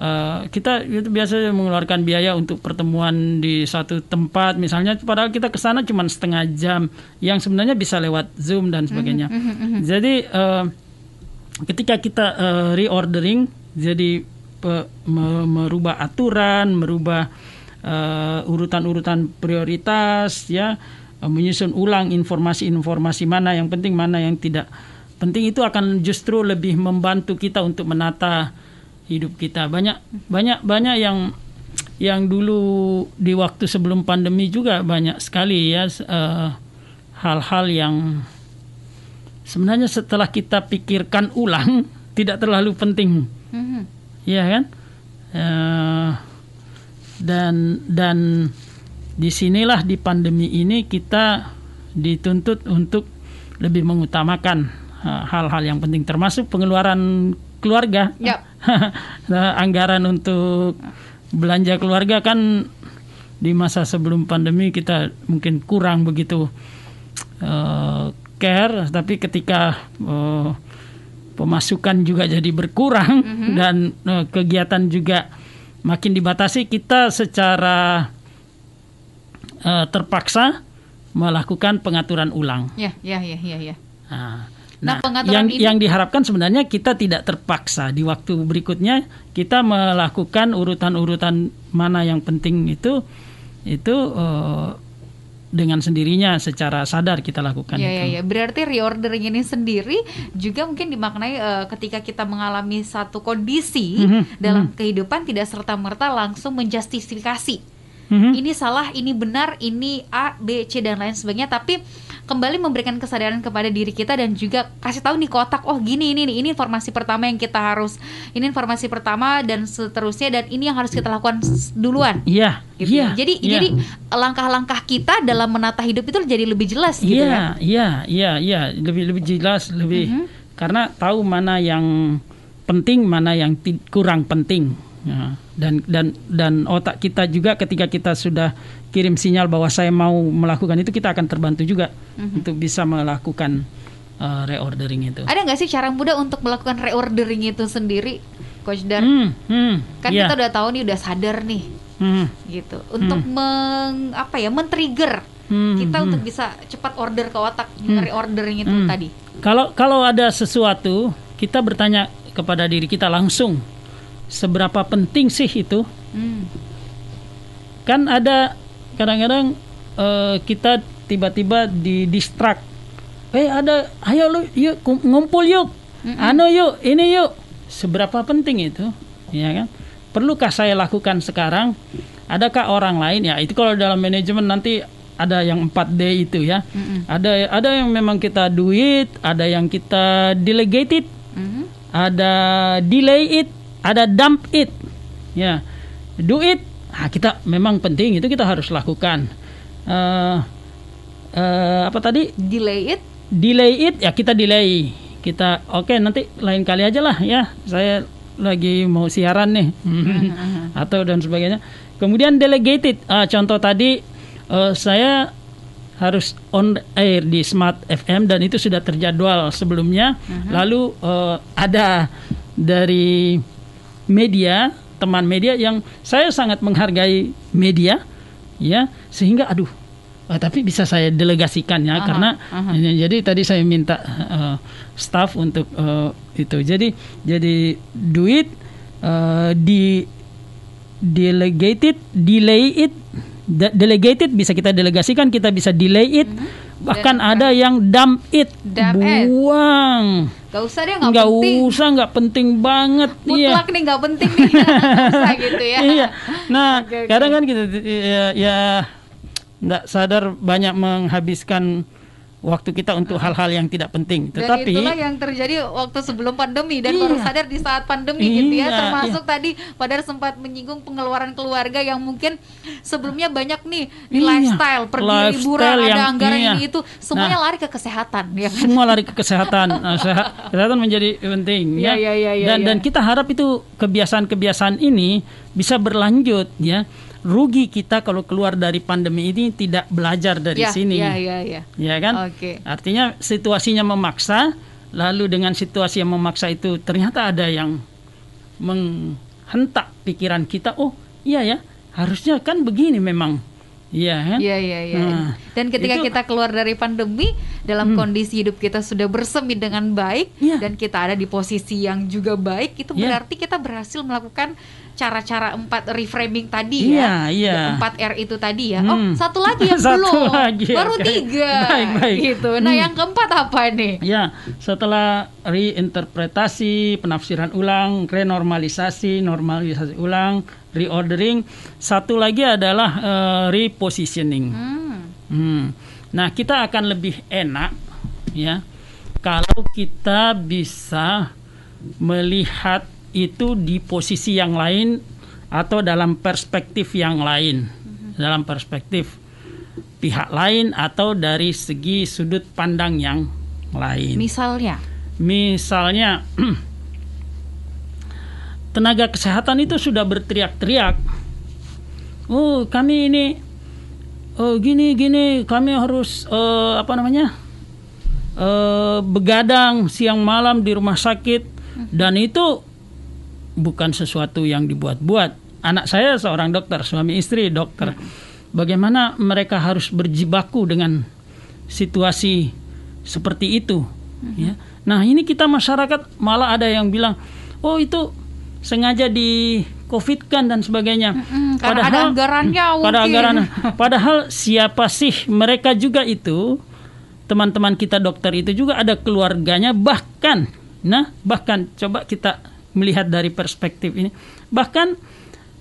[SPEAKER 3] eh, kita itu biasa mengeluarkan biaya untuk pertemuan di satu tempat. Misalnya padahal kita ke sana cuma setengah jam yang sebenarnya bisa lewat zoom dan sebagainya. jadi eh, ketika kita eh, reordering jadi pe- me- merubah aturan merubah eh, urutan-urutan prioritas ya eh, menyusun ulang informasi-informasi mana yang penting mana yang tidak penting itu akan justru lebih membantu kita untuk menata hidup kita. Banyak banyak banyak yang yang dulu di waktu sebelum pandemi juga banyak sekali ya s- eh, hal-hal yang sebenarnya setelah kita pikirkan ulang tidak terlalu penting
[SPEAKER 2] Mhm.
[SPEAKER 3] Iya kan? Eh, dan dan di sinilah di pandemi ini kita dituntut untuk lebih mengutamakan eh, hal-hal yang penting termasuk pengeluaran keluarga.
[SPEAKER 2] Yap.
[SPEAKER 3] Nah, anggaran untuk belanja keluarga kan di masa sebelum pandemi kita mungkin kurang begitu eh, care, tapi ketika eh, pemasukan juga jadi berkurang dan eh, kegiatan juga makin dibatasi, kita secara eh, terpaksa melakukan pengaturan ulang.
[SPEAKER 2] Ya, ya, ya, ya, ya.
[SPEAKER 3] Nah,
[SPEAKER 2] Nah,
[SPEAKER 3] nah,
[SPEAKER 2] pengaturan
[SPEAKER 3] yang
[SPEAKER 2] ini-
[SPEAKER 3] yang diharapkan sebenarnya kita tidak terpaksa di waktu berikutnya kita melakukan urutan-urutan mana yang penting itu itu eh, dengan sendirinya secara sadar kita lakukan
[SPEAKER 2] Ya,
[SPEAKER 3] itu.
[SPEAKER 2] ya, ya. Berarti reordering ini sendiri juga mungkin dimaknai eh, ketika kita mengalami satu kondisi
[SPEAKER 3] Mhm,
[SPEAKER 2] dalam kehidupan tidak serta merta langsung menjustifikasi.
[SPEAKER 3] Mhm.
[SPEAKER 2] Ini salah, ini benar, ini A, B, C dan lain sebagainya. Tapi kembali memberikan kesadaran kepada diri kita dan juga kasih tahu nih kotak, oh gini ini nih, ini informasi pertama yang kita harus, ini informasi pertama dan seterusnya dan ini yang harus kita lakukan duluan.
[SPEAKER 3] Iya,
[SPEAKER 2] Gitu
[SPEAKER 3] iya.
[SPEAKER 2] ya. Jadi
[SPEAKER 3] iya.
[SPEAKER 2] jadi langkah-langkah kita dalam menata hidup itu jadi lebih jelas gitu ya.
[SPEAKER 3] Iya, iya, iya, iya, lebih lebih jelas, lebih
[SPEAKER 2] Mhm.
[SPEAKER 3] karena tahu mana yang penting, mana yang kurang penting. Ya, dan dan dan otak kita juga ketika kita sudah kirim sinyal bahwa saya mau melakukan itu, kita akan terbantu juga
[SPEAKER 2] Mhm.
[SPEAKER 3] untuk bisa melakukan uh, reordering itu.
[SPEAKER 2] Ada nggak sih cara mudah untuk melakukan reordering itu sendiri, Coach Dar?
[SPEAKER 3] Hmm, hmm,
[SPEAKER 2] Kan
[SPEAKER 3] iya,
[SPEAKER 2] kita udah tahu nih, udah sadar nih,
[SPEAKER 3] hmm,
[SPEAKER 2] gitu. Untuk meng apa ya, men-trigger
[SPEAKER 3] hmm,
[SPEAKER 2] kita
[SPEAKER 3] hmm.
[SPEAKER 2] untuk bisa cepat order ke otak,
[SPEAKER 3] Hmm.
[SPEAKER 2] reordering itu
[SPEAKER 3] Hmm.
[SPEAKER 2] tadi.
[SPEAKER 3] Kalau kalau ada sesuatu, kita bertanya kepada diri kita langsung, seberapa penting sih itu?
[SPEAKER 2] Hmm.
[SPEAKER 3] kan ada kadang-kadang eh, kita tiba-tiba di distract. Eh ada ayo lu yuk ngumpul yuk. Anu yuk ini yuk. Seberapa penting itu? Ya kan? Perlukah saya lakukan sekarang? Adakah orang lain? Ya itu kalau dalam manajemen nanti ada yang 4D itu ya. Ada ada yang memang kita do it ada yang kita delegate it
[SPEAKER 2] Mhm.
[SPEAKER 3] ada delay it, ada dump it. Ya, do it. Nah, kita memang penting itu kita harus lakukan. Eh eh, apa tadi?
[SPEAKER 2] Delay it.
[SPEAKER 3] Delay it ya kita delay. Kita oke nanti lain kali aja lah ya. Saya lagi mau siaran nih atau dan sebagainya. Kemudian delegate it. Ah, contoh tadi eh, saya harus on air di Smart FM dan itu sudah terjadwal sebelumnya. Lalu eh, ada dari media, teman media yang saya sangat menghargai media ya, sehingga aduh Oh, tapi bisa saya delegasikan ya
[SPEAKER 2] Aha,
[SPEAKER 3] karena
[SPEAKER 2] aha.
[SPEAKER 3] ini- jadi tadi saya minta eh, staff untuk eh, itu. Jadi jadi duit eh, di delegated, delay it, de- delegated bisa kita delegasikan, kita bisa delay it, bahkan.
[SPEAKER 2] Dan-
[SPEAKER 3] ada yang dump it,
[SPEAKER 2] Dump it.
[SPEAKER 3] buang.
[SPEAKER 2] Gak usah deh nggak penting.
[SPEAKER 3] usah, nggak penting banget. Iya.
[SPEAKER 2] Mutlak nih nggak penting nih. Usah gitu ya.
[SPEAKER 3] iya. Nah,
[SPEAKER 2] oke.
[SPEAKER 3] kadang kan kita ya, ya nggak sadar banyak menghabiskan waktu kita untuk hal-hal yang tidak penting.
[SPEAKER 2] Dan
[SPEAKER 3] Tetapi
[SPEAKER 2] itulah yang terjadi waktu sebelum pandemi dan
[SPEAKER 3] Iya.
[SPEAKER 2] baru sadar di saat pandemi gitu ya.
[SPEAKER 3] Iya,
[SPEAKER 2] Termasuk tadi Padar sempat menyinggung pengeluaran keluarga yang mungkin sebelumnya banyak nih di
[SPEAKER 3] Iya,
[SPEAKER 2] lifestyle, pergi
[SPEAKER 3] lifestyle
[SPEAKER 2] liburan, ada anggaran
[SPEAKER 3] iya.
[SPEAKER 2] ini itu, semuanya
[SPEAKER 3] Nah.
[SPEAKER 2] lari ke kesehatan ya kan?
[SPEAKER 3] semua lari ke kesehatan. Nah, seha- kesehatan menjadi penting
[SPEAKER 2] Iya,
[SPEAKER 3] ya.
[SPEAKER 2] iya, iya, iya,
[SPEAKER 3] dan
[SPEAKER 2] iya.
[SPEAKER 3] dan kita harap itu kebiasaan-kebiasaan ini bisa berlanjut ya. Rugi kita kalau keluar dari pandemi ini tidak belajar dari
[SPEAKER 2] Ya,
[SPEAKER 3] sini.
[SPEAKER 2] ya, ya, ya.
[SPEAKER 3] ya kan?
[SPEAKER 2] Oke.
[SPEAKER 3] Artinya situasinya memaksa, lalu dengan situasi yang memaksa itu ternyata ada yang menghentak pikiran kita. Oh iya ya, harusnya kan begini memang. Iya kan?
[SPEAKER 2] Iya iya iya.
[SPEAKER 3] Nah,
[SPEAKER 2] dan ketika
[SPEAKER 3] itu-
[SPEAKER 2] kita keluar dari pandemi dalam kondisi hidup kita sudah bersemi dengan baik
[SPEAKER 3] Iya.
[SPEAKER 2] dan kita ada di posisi yang juga baik, itu
[SPEAKER 3] Iya.
[SPEAKER 2] berarti kita berhasil melakukan cara-cara empat reframing tadi ya.
[SPEAKER 3] Iya, iya.
[SPEAKER 2] Empat R itu tadi ya. Oh,
[SPEAKER 3] Hmm.
[SPEAKER 2] satu lagi yang
[SPEAKER 3] Satu
[SPEAKER 2] belum.
[SPEAKER 3] lagi,
[SPEAKER 2] Baru
[SPEAKER 3] oke.
[SPEAKER 2] tiga.
[SPEAKER 3] Baik, baik.
[SPEAKER 2] Gitu. Nah,
[SPEAKER 3] Hmm.
[SPEAKER 2] yang keempat apa nih?
[SPEAKER 3] Ya, setelah reinterpretasi, penafsiran ulang, renormalisasi, normalisasi ulang, reordering, satu lagi adalah eh, repositioning.
[SPEAKER 2] Hmm.
[SPEAKER 3] Hmm. Nah, kita akan lebih enak ya kalau kita bisa melihat itu di posisi yang lain atau dalam perspektif yang lain. Dalam perspektif pihak lain atau dari segi sudut pandang yang lain.
[SPEAKER 2] Misalnya,
[SPEAKER 3] Misalnya tenaga kesehatan itu sudah berteriak-teriak. Oh, kami ini oh gini gini, kami harus eh, apa namanya? eh, begadang siang malam di rumah sakit dan itu bukan sesuatu yang dibuat-buat. Anak saya seorang dokter, suami istri dokter. Bagaimana mereka harus berjibaku dengan situasi seperti itu? Ya. Nah ini kita masyarakat malah ada yang bilang, oh itu sengaja di covid kan dan sebagainya.
[SPEAKER 2] Mm-mm, karena ada anggarannya
[SPEAKER 3] Pada anggaran. Padahal siapa sih mereka juga itu teman-teman kita dokter itu juga ada keluarganya bahkan, nah bahkan coba kita melihat dari perspektif ini, bahkan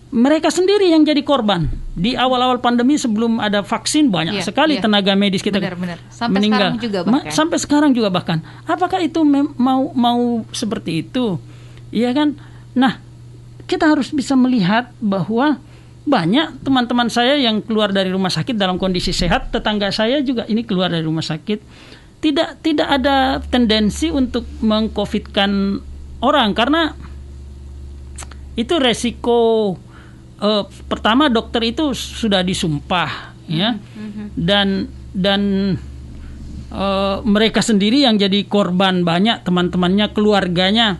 [SPEAKER 3] mereka sendiri yang jadi korban. Di awal-awal pandemi sebelum ada vaksin banyak
[SPEAKER 2] Iya,
[SPEAKER 3] sekali
[SPEAKER 2] iya.
[SPEAKER 3] tenaga medis kita
[SPEAKER 2] Benar, benar. Sampai
[SPEAKER 3] meninggal.
[SPEAKER 2] sekarang juga
[SPEAKER 3] Ma-
[SPEAKER 2] bahkan.
[SPEAKER 3] sampai sekarang juga bahkan. Apakah itu mau mau seperti itu? Iya kan? Nah kita harus bisa melihat bahwa banyak teman-teman saya yang keluar dari rumah sakit dalam kondisi sehat tetangga saya juga ini keluar dari rumah sakit. Tidak tidak ada tendensi untuk mengcovidkan orang karena itu resiko eh, pertama dokter itu sudah disumpah ya. Dan dan eh, mereka sendiri yang jadi korban banyak teman-temannya keluarganya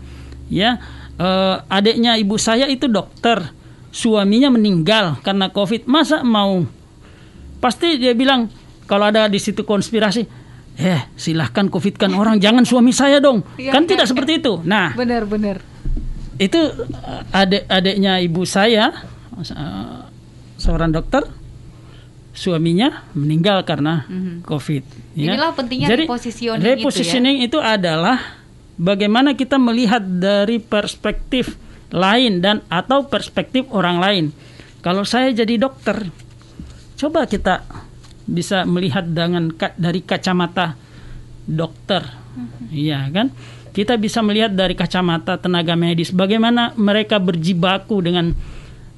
[SPEAKER 3] ya. Eh, adiknya ibu saya itu dokter suaminya meninggal karena covid. Masa mau? Pasti dia bilang kalau ada di situ konspirasi eh silahkan covidkan orang. Jangan suami saya dong.
[SPEAKER 2] Iya,
[SPEAKER 3] kan
[SPEAKER 2] iya,
[SPEAKER 3] tidak seperti itu. Nah.
[SPEAKER 2] Benar-benar.
[SPEAKER 3] itu uh, adik-adiknya ibu saya uh, seorang dokter suaminya meninggal karena covid ya.
[SPEAKER 2] Inilah pentingnya
[SPEAKER 3] Jadi,
[SPEAKER 2] repositioning itu ya.
[SPEAKER 3] repositioning itu adalah bagaimana kita melihat dari perspektif lain dan atau perspektif orang lain. Kalau saya jadi dokter coba kita bisa melihat dengan dari kacamata dokter. Iya kan? Kita bisa melihat dari kacamata tenaga medis bagaimana mereka berjibaku dengan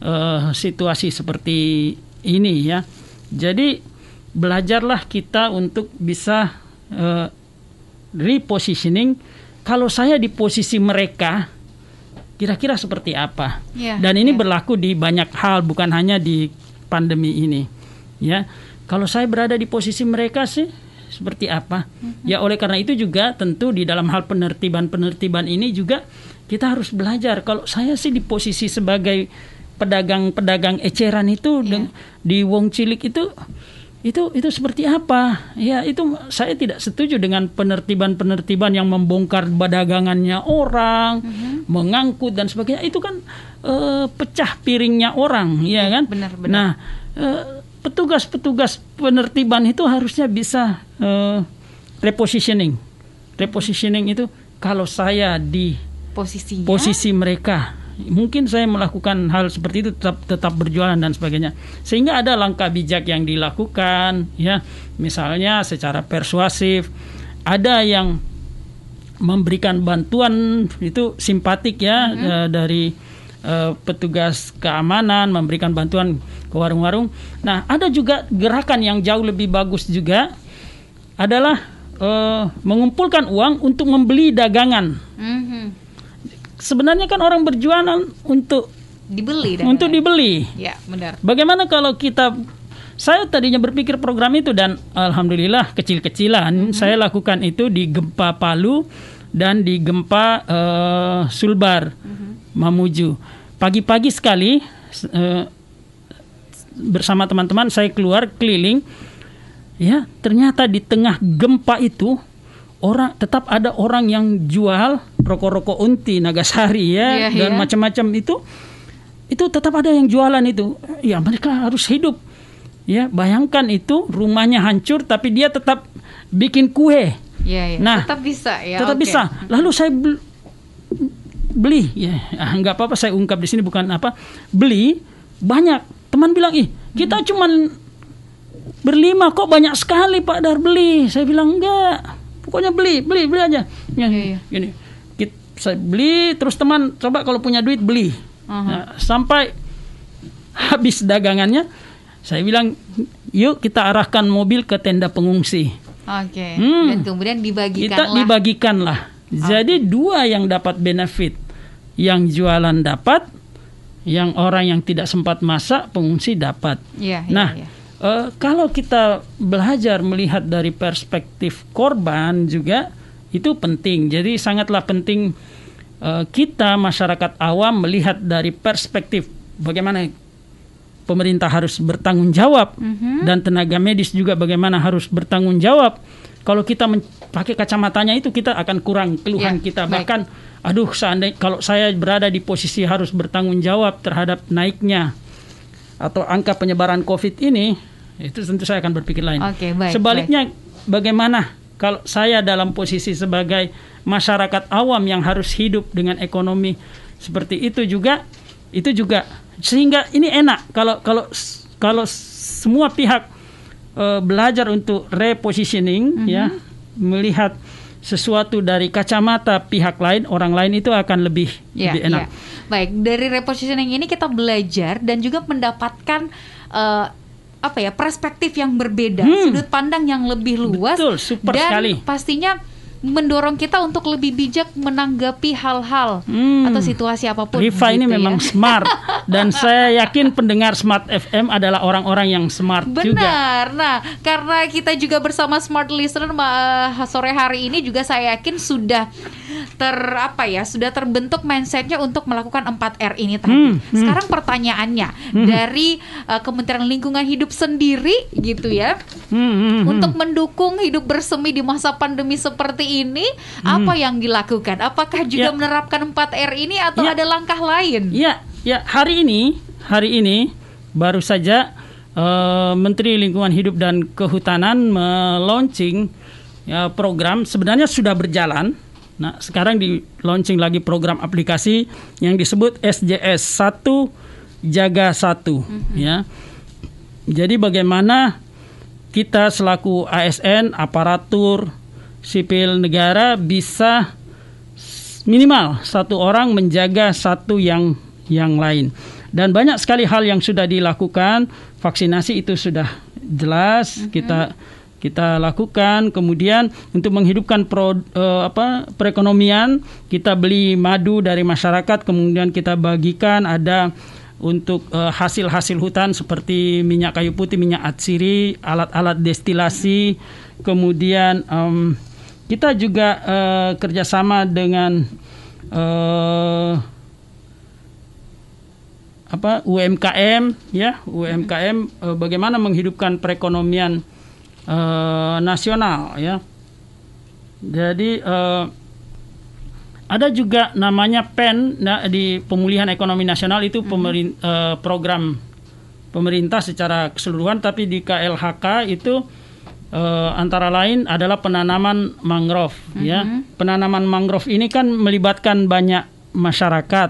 [SPEAKER 3] eh, situasi seperti ini ya. Jadi belajarlah kita untuk bisa eh, repositioning. Kalau saya di posisi mereka kira-kira seperti apa?
[SPEAKER 2] Iya,
[SPEAKER 3] dan ini
[SPEAKER 2] iya.
[SPEAKER 3] berlaku di banyak hal bukan hanya di pandemi ini ya kalau saya berada di posisi mereka sih seperti apa ya oleh karena itu juga tentu di dalam hal penertiban-penertiban ini juga kita harus belajar kalau saya sih di posisi sebagai pedagang-pedagang eceran itu deng- di Wong Cilik itu itu itu seperti apa? Ya itu saya tidak setuju dengan penertiban-penertiban yang membongkar dagangannya orang, mengangkut dan sebagainya. Itu kan eh, pecah piringnya orang, ya kan?
[SPEAKER 2] benar, benar.
[SPEAKER 3] Nah, eh, petugas-petugas penertiban itu harusnya bisa eh, repositioning. Repositioning itu kalau saya di
[SPEAKER 2] Posisinya.
[SPEAKER 3] posisi mereka mungkin saya melakukan hal seperti itu tetap tetap berjualan dan sebagainya sehingga ada langkah bijak yang dilakukan ya misalnya secara persuasif ada yang memberikan bantuan itu simpatik ya eh, dari eh, petugas keamanan memberikan bantuan ke warung-warung nah ada juga gerakan yang jauh lebih bagus juga adalah eh, mengumpulkan uang untuk membeli dagangan
[SPEAKER 2] Mhm.
[SPEAKER 3] sebenarnya kan orang berjualan untuk
[SPEAKER 2] Dibeli dan
[SPEAKER 3] untuk dibeli.
[SPEAKER 2] Ya, benar.
[SPEAKER 3] Bagaimana kalau kita saya tadinya berpikir program itu dan alhamdulillah kecil-kecilan saya lakukan itu di gempa Palu dan di gempa eh, Sulbar Mamuju. Pagi-pagi sekali eh, bersama teman-teman saya keluar keliling. Ya ternyata di tengah gempa itu orang tetap ada orang yang jual rokok-rokok unti Nagasari ya
[SPEAKER 2] Iya,
[SPEAKER 3] dan
[SPEAKER 2] iya.
[SPEAKER 3] macam-macam itu. Itu tetap ada yang jualan itu. Ya mereka harus hidup. Ya bayangkan itu rumahnya hancur tapi dia tetap bikin kue
[SPEAKER 2] Iya, iya.
[SPEAKER 3] Nah,
[SPEAKER 2] tetap bisa ya.
[SPEAKER 3] tetap
[SPEAKER 2] oke.
[SPEAKER 3] bisa. Lalu saya bel- beli. Ya ah, nggak apa-apa saya ungkap di sini bukan apa. Beli banyak. Teman bilang ih kita cuman berlima kok banyak sekali Pak Dar beli? Saya bilang enggak pokoknya beli beli beli aja. Ya,
[SPEAKER 2] Iya, iya.
[SPEAKER 3] gini. Kit- saya beli terus teman coba kalau punya duit beli. Nah, sampai habis dagangannya saya bilang yuk kita arahkan mobil ke tenda pengungsi
[SPEAKER 2] Oke.
[SPEAKER 3] Hmm.
[SPEAKER 2] Dan kemudian dibagikan
[SPEAKER 3] kita dibagikanlah. Jadi dua yang dapat benefit, yang jualan dapat, yang orang yang tidak sempat masak pengungsi dapat.
[SPEAKER 2] Iya, iya,
[SPEAKER 3] nah,
[SPEAKER 2] iya.
[SPEAKER 3] eh, kalau kita belajar melihat dari perspektif korban juga itu penting. Jadi sangatlah penting eh, kita masyarakat awam melihat dari perspektif bagaimana pemerintah harus bertanggung jawab dan tenaga medis juga bagaimana harus bertanggung jawab. Kalau kita pakai kacamatanya itu kita akan kurang keluhan
[SPEAKER 2] Ya,
[SPEAKER 3] kita
[SPEAKER 2] baik.
[SPEAKER 3] bahkan aduh seandainya kalau saya berada di posisi harus bertanggung jawab terhadap naiknya atau angka penyebaran Covid ini itu tentu saya akan berpikir lain.
[SPEAKER 2] Oke, baik,
[SPEAKER 3] Sebaliknya bagaimana kalau saya dalam posisi sebagai masyarakat awam yang harus hidup dengan ekonomi seperti itu juga itu juga sehingga ini enak kalau kalau kalau semua pihak eh, belajar untuk repositioning ya melihat sesuatu dari kacamata pihak lain orang lain itu akan lebih
[SPEAKER 2] Ya,
[SPEAKER 3] lebih enak.
[SPEAKER 2] ya. Baik, dari repositioning ini kita belajar dan juga mendapatkan eh, apa ya perspektif yang berbeda,
[SPEAKER 3] Hmm.
[SPEAKER 2] sudut pandang yang lebih luas,
[SPEAKER 3] Betul, super
[SPEAKER 2] dan
[SPEAKER 3] sekali.
[SPEAKER 2] pastinya mendorong kita untuk lebih bijak menanggapi hal-hal
[SPEAKER 3] Hmm.
[SPEAKER 2] atau situasi apa pun.
[SPEAKER 3] Riva ini
[SPEAKER 2] gitu ya.
[SPEAKER 3] memang smart dan saya yakin pendengar Smart FM adalah orang-orang yang smart juga.
[SPEAKER 2] Benar. Nah, karena kita juga bersama Smart Listener ma- sore hari ini juga saya yakin sudah ter apa ya, sudah terbentuk mindsetnya untuk melakukan 4R ini tadi.
[SPEAKER 3] Hmm, hmm.
[SPEAKER 2] Sekarang pertanyaannya dari uh, Kementerian Lingkungan Hidup sendiri gitu ya,
[SPEAKER 3] Hmm, hmm, hmm.
[SPEAKER 2] untuk mendukung hidup bersemi di masa pandemi seperti ini, apa yang dilakukan? Apakah juga
[SPEAKER 3] Ya.
[SPEAKER 2] menerapkan 4R ini atau
[SPEAKER 3] Ya.
[SPEAKER 2] ada langkah lain?
[SPEAKER 3] Ya, ya hari ini, hari ini baru saja eh, Menteri Lingkungan Hidup dan Kehutanan melaunching ya, program sebenarnya sudah berjalan. Nah, sekarang di launching lagi program aplikasi yang disebut SJS 1 Jaga 1 ya. Jadi bagaimana kita selaku ASN, aparatur sipil negara bisa minimal satu orang menjaga satu yang yang lain. Dan banyak sekali hal yang sudah dilakukan. Vaksinasi itu sudah jelas kita kita lakukan. Kemudian untuk menghidupkan pro, eh, apa perekonomian, kita beli madu dari masyarakat, kemudian kita bagikan ada untuk eh, hasil-hasil hutan seperti minyak kayu putih, minyak atsiri, alat-alat destilasi, kemudian em, kita juga eh, kerjasama dengan eh, apa UMKM ya UMKM eh, bagaimana menghidupkan perekonomian eh, nasional ya. Jadi eh, ada juga namanya PEN nah, di pemulihan ekonomi nasional itu pemerin, eh, program pemerintah secara keseluruhan tapi di KLHK itu eh, antara lain adalah penanaman mangrove ya. Penanaman mangrove ini kan melibatkan banyak masyarakat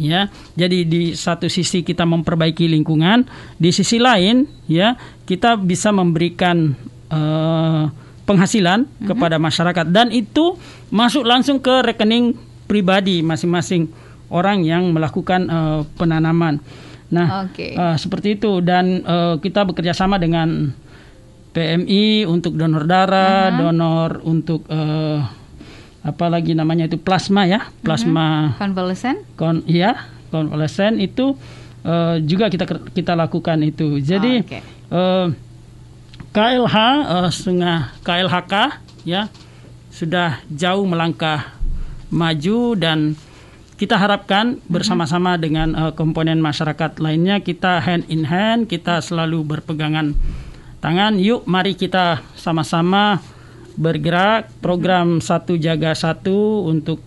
[SPEAKER 3] ya. Jadi di satu sisi kita memperbaiki lingkungan di sisi lain ya kita bisa memberikan eh, penghasilan kepada masyarakat. Dan itu masuk langsung ke rekening pribadi masing-masing orang yang melakukan eh, penanaman. Nah
[SPEAKER 2] Oke.
[SPEAKER 3] eh, seperti itu. Dan eh, kita bekerja sama dengan PMI untuk donor darah donor untuk eh, apa lagi namanya itu plasma ya plasma
[SPEAKER 2] Convalescent?
[SPEAKER 3] kon iya konvalesen itu eh, juga kita kita lakukan itu jadi
[SPEAKER 2] Oke.
[SPEAKER 3] eh, KLH eh, setengah KLHK ya sudah jauh melangkah maju dan kita harapkan bersama-sama dengan eh, komponen masyarakat lainnya kita hand in hand kita selalu berpegangan tangan. Yuk mari kita sama-sama bergerak. Program satu jaga satu untuk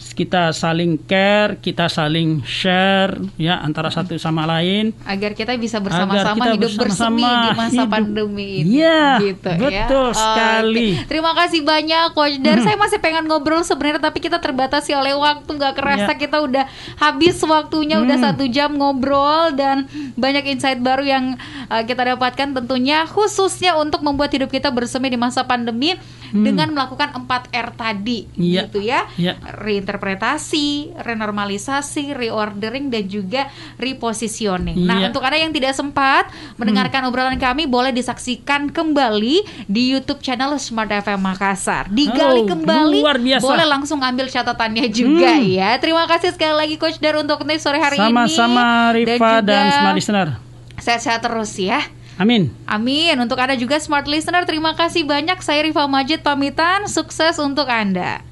[SPEAKER 3] kita saling care kita saling share ya antara satu sama lain
[SPEAKER 2] agar kita bisa bersama-sama hidup bersemi
[SPEAKER 3] bersama
[SPEAKER 2] di masa
[SPEAKER 3] hidup.
[SPEAKER 2] pandemi ini.
[SPEAKER 3] Iya,
[SPEAKER 2] gitu ya.
[SPEAKER 3] betul
[SPEAKER 2] Oke.
[SPEAKER 3] sekali.
[SPEAKER 2] Terima kasih banyak Coach Dar. Saya masih pengen ngobrol sebenarnya tapi kita terbatasi oleh waktu nggak kerasa
[SPEAKER 3] Iya.
[SPEAKER 2] kita udah habis waktunya udah satu jam ngobrol dan banyak insight baru yang uh, kita dapatkan tentunya khususnya untuk membuat hidup kita bersemi di masa pandemi dengan melakukan 4 R tadi
[SPEAKER 3] Iya.
[SPEAKER 2] gitu ya.
[SPEAKER 3] Iya.
[SPEAKER 2] Reinterpretasi, renormalisasi, reordering dan juga repositioning. Nah,
[SPEAKER 3] Iya.
[SPEAKER 2] untuk Anda yang tidak sempat mendengarkan obrolan kami boleh disaksikan kembali di YouTube channel Smart FM Makassar. Digali
[SPEAKER 3] Oh,
[SPEAKER 2] kembali.
[SPEAKER 3] luar biasa.
[SPEAKER 2] Boleh langsung ambil catatannya juga ya. Terima kasih sekali lagi Coach Dar untuk sore hari ini.
[SPEAKER 3] sama-sama Rifa dan,
[SPEAKER 2] juga
[SPEAKER 3] Smart Listener
[SPEAKER 2] Sehat-sehat terus ya.
[SPEAKER 3] Amin
[SPEAKER 2] Amin. Untuk Anda juga Smart Listener, terima kasih banyak. Saya Rifa Majid pamitan. Sukses untuk Anda.